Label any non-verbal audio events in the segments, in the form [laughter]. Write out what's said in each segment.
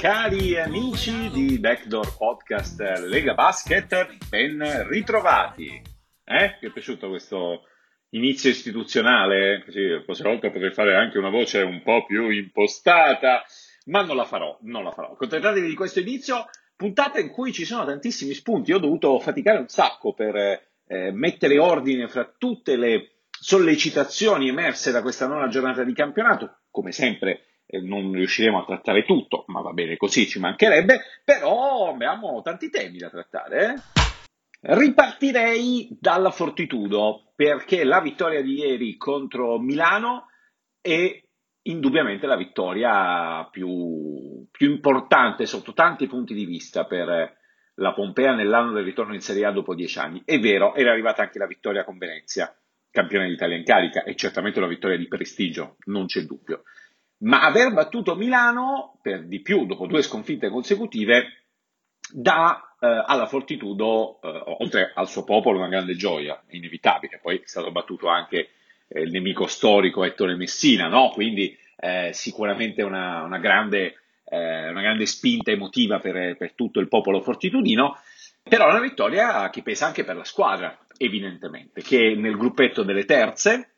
Cari amici di Backdoor Podcast Lega Basket, ben ritrovati. Eh? Vi è piaciuto questo inizio istituzionale? Così la prossima volta potrei fare anche una voce un po' più impostata, ma non la farò, non la farò. Accontentatevi di questo inizio, puntata in cui ci sono tantissimi spunti. Io ho dovuto faticare un sacco per eh, mettere ordine fra tutte le sollecitazioni emerse da questa nuova giornata di campionato, come sempre non riusciremo a trattare tutto, ma va bene così, ci mancherebbe, però abbiamo tanti temi da trattare. Eh? Ripartirei dalla Fortitudo, perché la vittoria di ieri contro Milano è indubbiamente la vittoria più, più importante sotto tanti punti di vista per la Pompea nell'anno del ritorno in Serie A dopo dieci anni. È vero, era arrivata anche la vittoria con Venezia, campione d'Italia in carica, e certamente una vittoria di prestigio, non c'è dubbio ma aver battuto Milano, per di più, dopo due sconfitte consecutive, dà eh, alla Fortitudo, eh, oltre al suo popolo, una grande gioia, inevitabile. Poi è stato battuto anche eh, il nemico storico Ettore Messina, no? quindi eh, sicuramente una, una, grande, eh, una, grande, spinta emotiva per, per tutto il popolo fortitudino, però è una vittoria che pesa anche per la squadra, evidentemente, che nel gruppetto delle terze,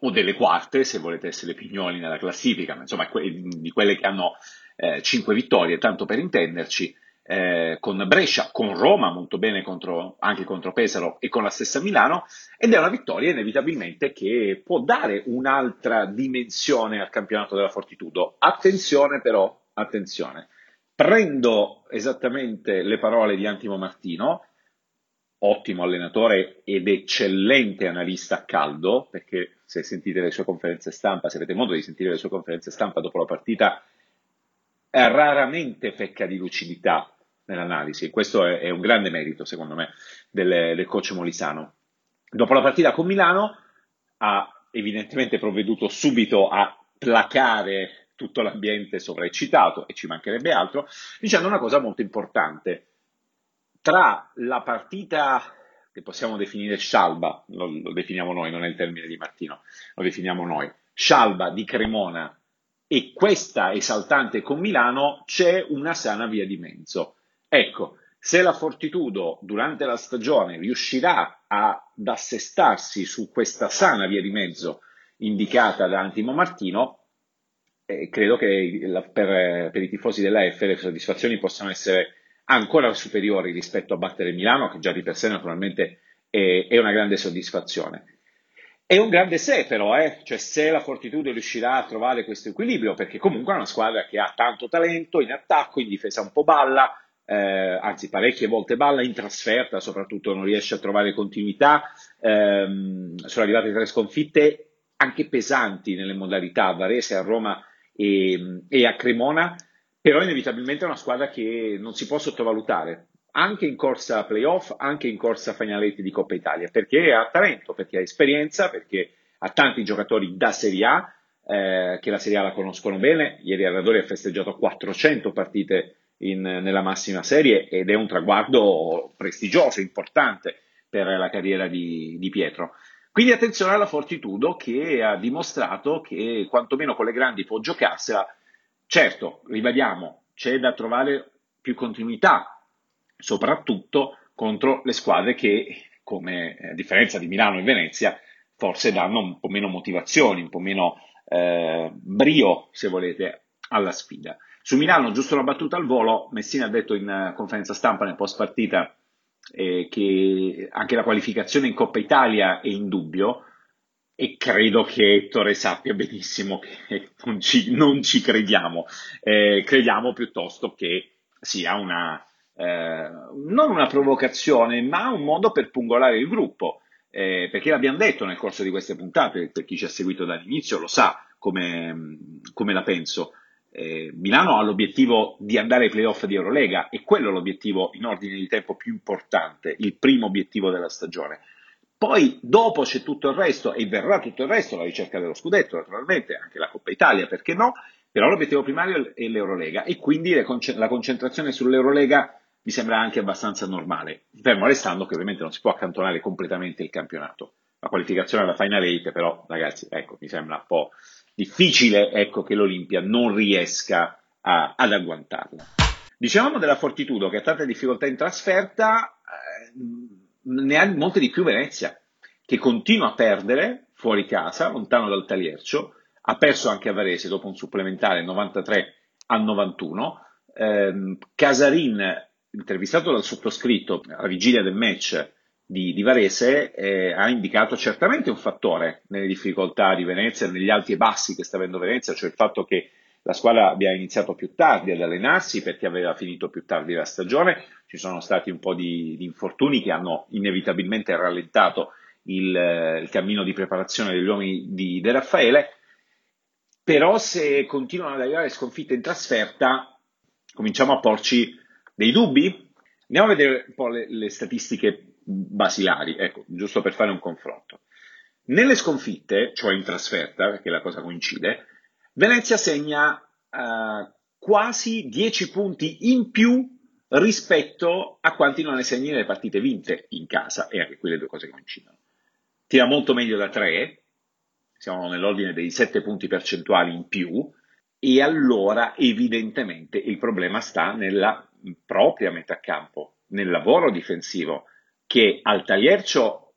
o delle quarte, se volete essere pignoli nella classifica, ma insomma di quelle che hanno eh, 5 vittorie, tanto per intenderci, eh, con Brescia, con Roma molto bene contro, anche contro Pesaro e con la stessa Milano, ed è una vittoria inevitabilmente che può dare un'altra dimensione al campionato della Fortitudo. Attenzione però, attenzione, prendo esattamente le parole di Antimo Martino, ottimo allenatore ed eccellente analista a caldo, perché se sentite le sue conferenze stampa, se avete modo di sentire le sue conferenze stampa dopo la partita, raramente pecca di lucidità nell'analisi. Questo è, è un grande merito, secondo me, del, del coach Molisano. Dopo la partita con Milano ha evidentemente provveduto subito a placare tutto l'ambiente sovraeccitato, e ci mancherebbe altro, dicendo una cosa molto importante tra la partita che possiamo definire scialba, lo, lo, definiamo noi, non è il termine di Martino, lo definiamo noi, scialba di Cremona e questa esaltante con Milano, c'è una sana via di mezzo. Ecco, se la Fortitudo durante la stagione riuscirà ad assestarsi su questa sana via di mezzo indicata da Antimo Martino, eh, credo che la, per, per i tifosi della F le soddisfazioni possano essere ancora superiori rispetto a battere Milano, che già di per sé naturalmente è, è una grande soddisfazione. È un grande se però, eh? cioè se la Fortitudo riuscirà a trovare questo equilibrio, perché comunque è una squadra che ha tanto talento in attacco, in difesa un po' balla, eh, anzi parecchie volte balla, in trasferta soprattutto non riesce a trovare continuità, ehm, sono arrivate tre sconfitte anche pesanti nelle modalità, a Varese, a Roma e, e a Cremona, però inevitabilmente è una squadra che non si può sottovalutare, anche in corsa playoff, anche in corsa finaletti di Coppa Italia, perché ha talento, perché ha esperienza, perché ha tanti giocatori da Serie A, eh, che la Serie A la conoscono bene. Ieri Arradori ha festeggiato 400 partite in, nella massima serie ed è un traguardo prestigioso, importante per la carriera di, di Pietro. Quindi attenzione alla Fortitudo che ha dimostrato che quantomeno con le grandi può giocarsela Certo, ribadiamo, c'è da trovare più continuità, soprattutto contro le squadre che, come eh, a differenza di Milano e Venezia, forse danno un po' meno motivazioni, un po' meno eh, brio, se volete, alla sfida. Su Milano, giusto una battuta al volo, Messina ha detto in eh, conferenza stampa nel post partita eh, che anche la qualificazione in Coppa Italia è in dubbio e credo che Ettore sappia benissimo che non ci, non ci crediamo, eh, crediamo piuttosto che sia una, eh, non una provocazione, ma un modo per pungolare il gruppo, eh, perché l'abbiamo detto nel corso di queste puntate, per chi ci ha seguito dall'inizio lo sa come, come la penso. Eh, Milano ha l'obiettivo di andare ai playoff di Eurolega e quello è l'obiettivo in ordine di tempo più importante, il primo obiettivo della stagione. Poi dopo c'è tutto il resto e verrà tutto il resto, la ricerca dello scudetto naturalmente, anche la Coppa Italia, perché no? Però l'obiettivo primario è l'Eurolega e quindi la concentrazione sull'Eurolega mi sembra anche abbastanza normale, fermo restando che ovviamente non si può accantonare completamente il campionato. La qualificazione alla Final 8 però, ragazzi, ecco, mi sembra un po' difficile ecco, che l'Olimpia non riesca a, ad agguantarla. Dicevamo della Fortitudo che ha tante difficoltà in trasferta, eh, ne ha molte di più Venezia, che continua a perdere fuori casa, lontano dal Taliercio, ha perso anche a Varese dopo un supplementare 93 a 91. Eh, Casarin, intervistato dal sottoscritto alla vigilia del match, di, di Varese eh, ha indicato certamente un fattore nelle difficoltà di Venezia, negli alti e bassi che sta avendo Venezia, cioè il fatto che la squadra abbia iniziato più tardi ad allenarsi perché aveva finito più tardi la stagione, ci sono stati un po' di, di infortuni che hanno inevitabilmente rallentato il, il, cammino di preparazione degli uomini di De Raffaele, però se continuano ad arrivare sconfitte in trasferta cominciamo a porci dei dubbi. Andiamo a vedere un po' le, le statistiche basilari, ecco, giusto per fare un confronto. Nelle sconfitte, cioè in trasferta, perché la cosa coincide, Venezia segna uh, quasi 10 punti in più rispetto a quanti non ne segni nelle partite vinte in casa, e anche qui le due cose coincidono. Tira molto meglio da 3, siamo nell'ordine dei 7 punti percentuali in più, e allora evidentemente il problema sta nella propria metà campo, nel lavoro difensivo che al tagliercio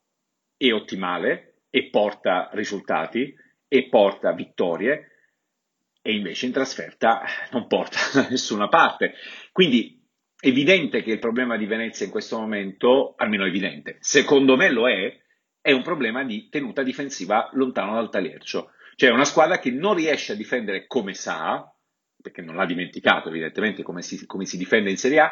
è ottimale e porta risultati e porta vittorie e invece in trasferta non porta [laughs] da nessuna parte. Quindi evidente che il problema di Venezia in questo momento, almeno evidente, secondo me lo è, è un problema di tenuta difensiva lontano dal tagliercio. Cioè una squadra che non riesce a difendere come sa, perché non l'ha dimenticato evidentemente come si, come si difende in Serie A,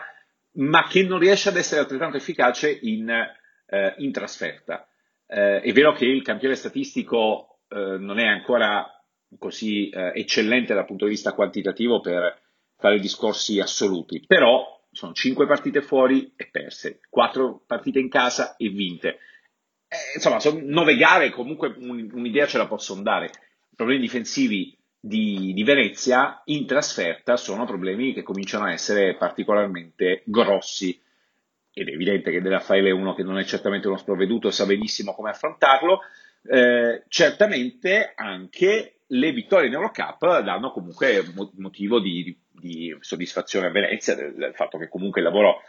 ma che non riesce ad essere altrettanto efficace in, eh, in trasferta. Eh, è vero che il campione statistico eh, non è ancora così eh, eccellente dal punto di vista quantitativo per fare discorsi assoluti, però sono 5 partite fuori e perse, 4 partite in casa e vinte. Eh, insomma, sono 9 gare, comunque un, un'idea ce la possono dare. Problemi difensivi di, di, Venezia in trasferta sono problemi che cominciano a essere particolarmente grossi ed è evidente che De Raffaele è uno che non è certamente uno sprovveduto, sa benissimo come affrontarlo. Eh, certamente anche le vittorie in Eurocup danno comunque motivo di, di soddisfazione a Venezia del, del, fatto che comunque il lavoro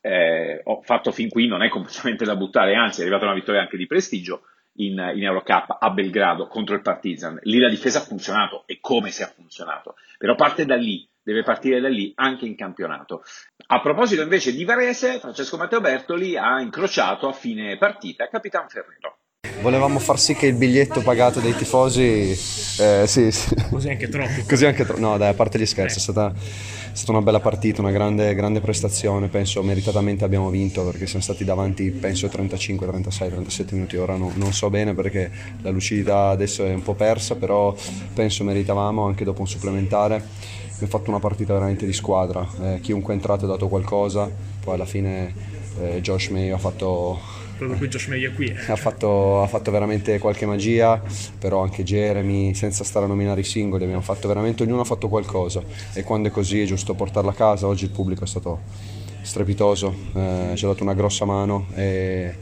eh, fatto fin qui non è completamente da buttare, anzi è arrivata una vittoria anche di prestigio in, in Eurocup a Belgrado contro il Partizan. Lì la difesa ha funzionato e come se ha funzionato, però parte da lì, deve partire da lì anche in campionato. A proposito invece di Varese, Francesco Matteo Bertoli ha incrociato a fine partita Capitan Ferrero. Volevamo far sì che il biglietto pagato dai tifosi... Eh, sì, sì. Così anche troppo. [laughs] Così anche troppo. No dai, a parte gli scherzi, è stata è stata una bella partita, una grande, grande, prestazione, penso meritatamente abbiamo vinto perché siamo stati davanti penso 35, 36, 37 minuti, ora no, non so bene perché la lucidità adesso è un po' persa, però penso meritavamo anche dopo un supplementare. Abbiamo fatto una partita veramente di squadra, eh, chiunque è entrato ha dato qualcosa, poi alla fine eh, Josh May ha fatto proprio qui Josh è qui. Ha fatto, ha fatto, veramente qualche magia, però anche Jeremy, senza stare a nominare i singoli, abbiamo fatto veramente, ognuno ha fatto qualcosa e quando è così è giusto portarla a casa, oggi il pubblico è stato strepitoso, eh, ci ha dato una grossa mano e,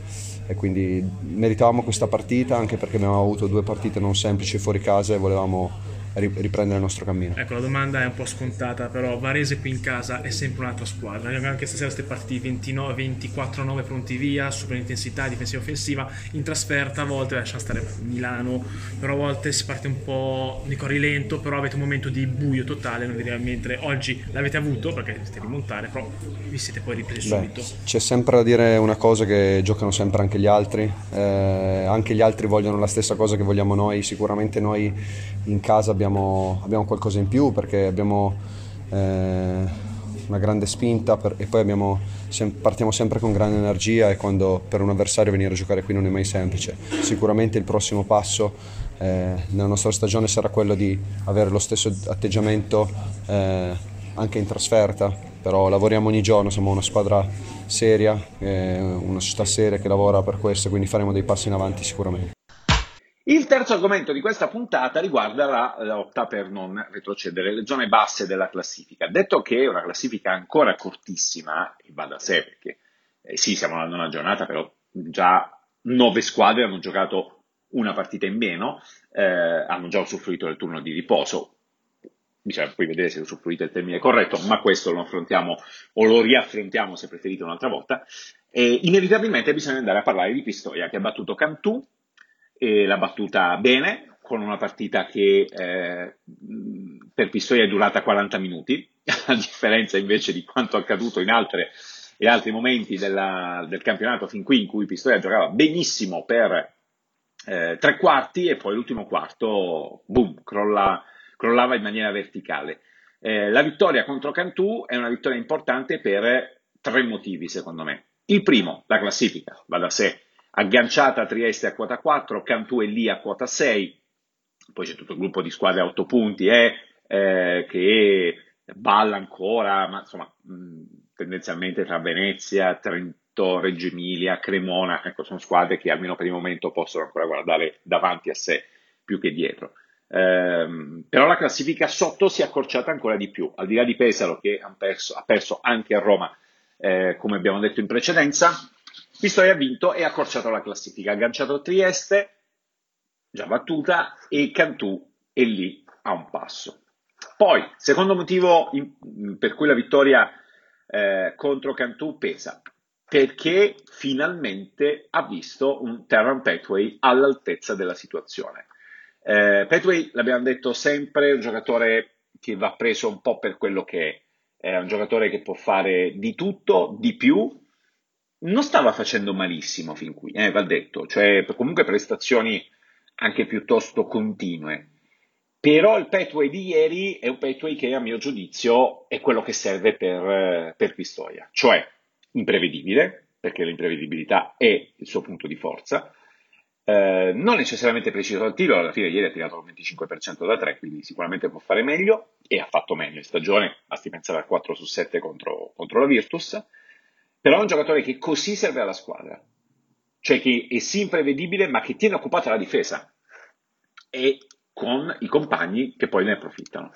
e quindi meritavamo questa partita anche perché abbiamo avuto due partite non semplici fuori casa e volevamo riprendere il nostro cammino. Ecco, la domanda è un po' scontata, però Varese qui in casa è sempre un'altra squadra. Anche stasera queste partite 24-9 pronti via, super intensità, difensiva offensiva, in trasferta a volte lascia stare Milano, però a volte si parte un po' di corrilento, però avete un momento di buio totale, mentre oggi l'avete avuto perché dovete rimontare, però vi siete poi ripresi Beh, subito. C'è sempre da dire una cosa che giocano sempre anche gli altri, eh, anche gli altri vogliono la stessa cosa che vogliamo noi, sicuramente noi in casa abbiamo, abbiamo qualcosa in più perché abbiamo eh, una grande spinta per, e poi abbiamo, sem- partiamo sempre con grande energia e quando per un avversario venire a giocare qui non è mai semplice. Sicuramente il prossimo passo eh, nella nostra stagione sarà quello di avere lo stesso atteggiamento eh, anche in trasferta, però lavoriamo ogni giorno, siamo una squadra seria, eh, una società seria che lavora per questo, quindi faremo dei passi in avanti sicuramente. Il terzo argomento di questa puntata riguarda la lotta per non retrocedere le zone basse della classifica. Detto che è una classifica ancora cortissima, e va da sé perché eh, sì, siamo alla nona giornata, però già nove squadre hanno giocato una partita in meno, eh, hanno già usufruito del turno di riposo. Bisogna poi vedere se usufruite il termine corretto, ma questo lo affrontiamo o lo riaffrontiamo se preferite un'altra volta. E inevitabilmente bisogna andare a parlare di Pistoia che ha battuto Cantù e l'ha battuta bene, con una partita che eh, per Pistoia è durata 40 minuti, [laughs] a differenza invece di quanto accaduto in, altre, in altri momenti della, del campionato fin qui in cui Pistoia giocava benissimo per eh, tre quarti e poi l'ultimo quarto, boom, crolla, crollava in maniera verticale. Eh, la vittoria contro Cantù è una vittoria importante per tre motivi, secondo me. Il primo, la classifica, va da sé agganciata a Trieste a quota 4, Cantù è lì a quota 6, poi c'è tutto il gruppo di squadre a 8 punti eh, eh, che balla ancora, ma insomma mh, tendenzialmente tra Venezia, Trento, Reggio Emilia, Cremona, ecco sono squadre che almeno per il momento possono ancora guardare davanti a sé più che dietro. Eh, però la classifica sotto si è accorciata ancora di più, al di là di Pesaro che ha perso, ha perso anche a Roma, eh, come abbiamo detto in precedenza, Pistoia ha vinto e ha accorciato la classifica, ha agganciato Trieste, già battuta, e Cantù è lì a un passo. Poi, secondo motivo in, per cui la vittoria eh, contro Cantù pesa, perché finalmente ha visto un Terran Petway all'altezza della situazione. Eh, Petway, l'abbiamo detto sempre, è un giocatore che va preso un po' per quello che è, è un giocatore che può fare di tutto, di più, non stava facendo malissimo fin qui, eh, va detto, cioè comunque prestazioni anche piuttosto continue. Però il Petway di ieri è un Petway che a mio giudizio è quello che serve per, per Pistoia, cioè imprevedibile, perché l'imprevedibilità è il suo punto di forza, eh, non necessariamente preciso al tiro, alla fine ieri ha tirato il 25% da 3, quindi sicuramente può fare meglio e ha fatto meglio in stagione, basti pensare a 4 su 7 contro, contro la Virtus però è un giocatore che così serve alla squadra, cioè che è sì imprevedibile ma che tiene occupata la difesa e con i compagni che poi ne approfittano.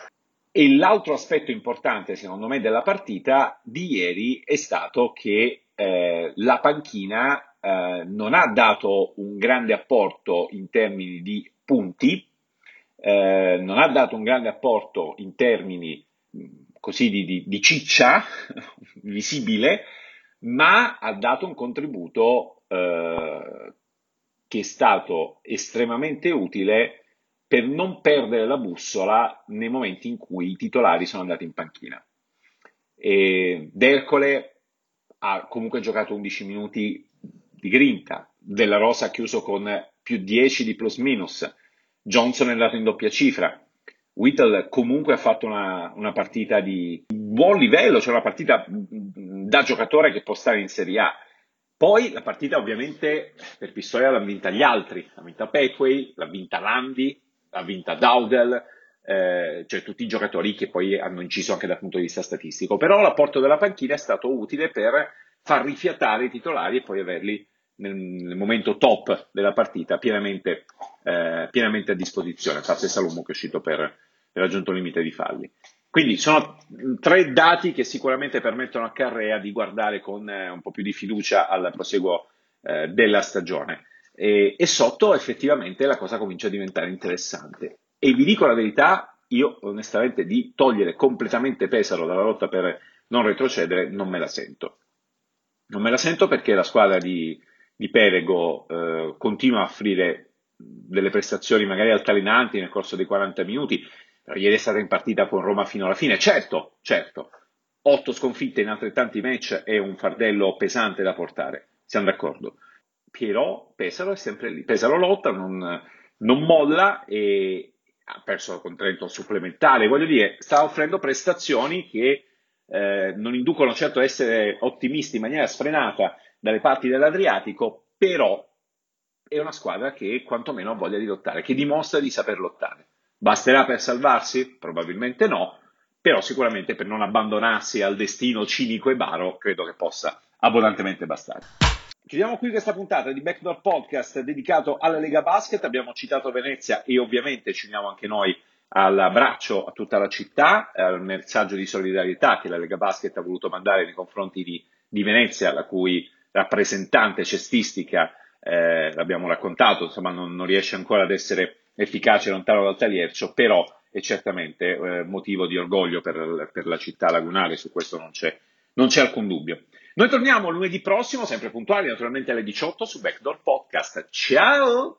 E l'altro aspetto importante, secondo me, della partita di ieri è stato che eh, la panchina eh, non ha dato un grande apporto in termini di punti, eh, non ha dato un grande apporto in termini così di, di, di ciccia [laughs] visibile, ma ha dato un contributo eh, che è stato estremamente utile per non perdere la bussola nei momenti in cui i titolari sono andati in panchina. E D'Ercole ha comunque giocato 11 minuti di grinta, Della Rosa ha chiuso con più 10 di plus minus, Johnson è andato in doppia cifra, Whittle comunque ha fatto una, una partita di buon livello, cioè una partita da giocatore che può stare in Serie A. Poi la partita ovviamente per Pistoia l'ha vinta gli altri, l'ha vinta Petway, l'ha vinta Landi, l'ha vinta Dowdell, eh, cioè tutti i giocatori che poi hanno inciso anche dal punto di vista statistico. Però l'apporto della panchina è stato utile per far rifiatare i titolari e poi averli nel, nel momento top della partita pienamente, eh, pienamente a disposizione, a parte Salomo che è uscito per, per raggiunto limite di falli. Quindi sono tre dati che sicuramente permettono a Carrea di guardare con eh, un po' più di fiducia al proseguo eh, della stagione. E, e, sotto effettivamente la cosa comincia a diventare interessante. E vi dico la verità, io onestamente di togliere completamente Pesaro dalla lotta per non retrocedere non me la sento. Non me la sento perché la squadra di, di Perego eh, continua a offrire delle prestazioni magari altalenanti nel corso dei 40 minuti, però ieri è stata in partita con Roma fino alla fine, certo, certo, otto sconfitte in altrettanti match è un fardello pesante da portare, siamo d'accordo. Però Pesaro è sempre lì, Pesaro lotta, non, non molla e ha perso con Trento supplementare, voglio dire, sta offrendo prestazioni che eh, non inducono certo a essere ottimisti in maniera sfrenata dalle parti dell'Adriatico, però è una squadra che quantomeno ha voglia di lottare, che dimostra di saper lottare. Basterà per salvarsi? Probabilmente no, però sicuramente per non abbandonarsi al destino cinico e baro credo che possa abbondantemente bastare. Chiudiamo qui questa puntata di Backdoor Podcast dedicato alla Lega Basket. Abbiamo citato Venezia e ovviamente ci uniamo anche noi all'abbraccio a tutta la città, al messaggio di solidarietà che la Lega Basket ha voluto mandare nei confronti di, di Venezia, la cui rappresentante cestistica, eh, l'abbiamo raccontato, insomma non, non, riesce ancora ad essere efficace lontano dal tagliercio, però è certamente eh, motivo di orgoglio per, per, la città lagunare, su questo non c'è, non c'è alcun dubbio. Noi torniamo lunedì prossimo, sempre puntuali, naturalmente alle 18 su Backdoor Podcast. Ciao!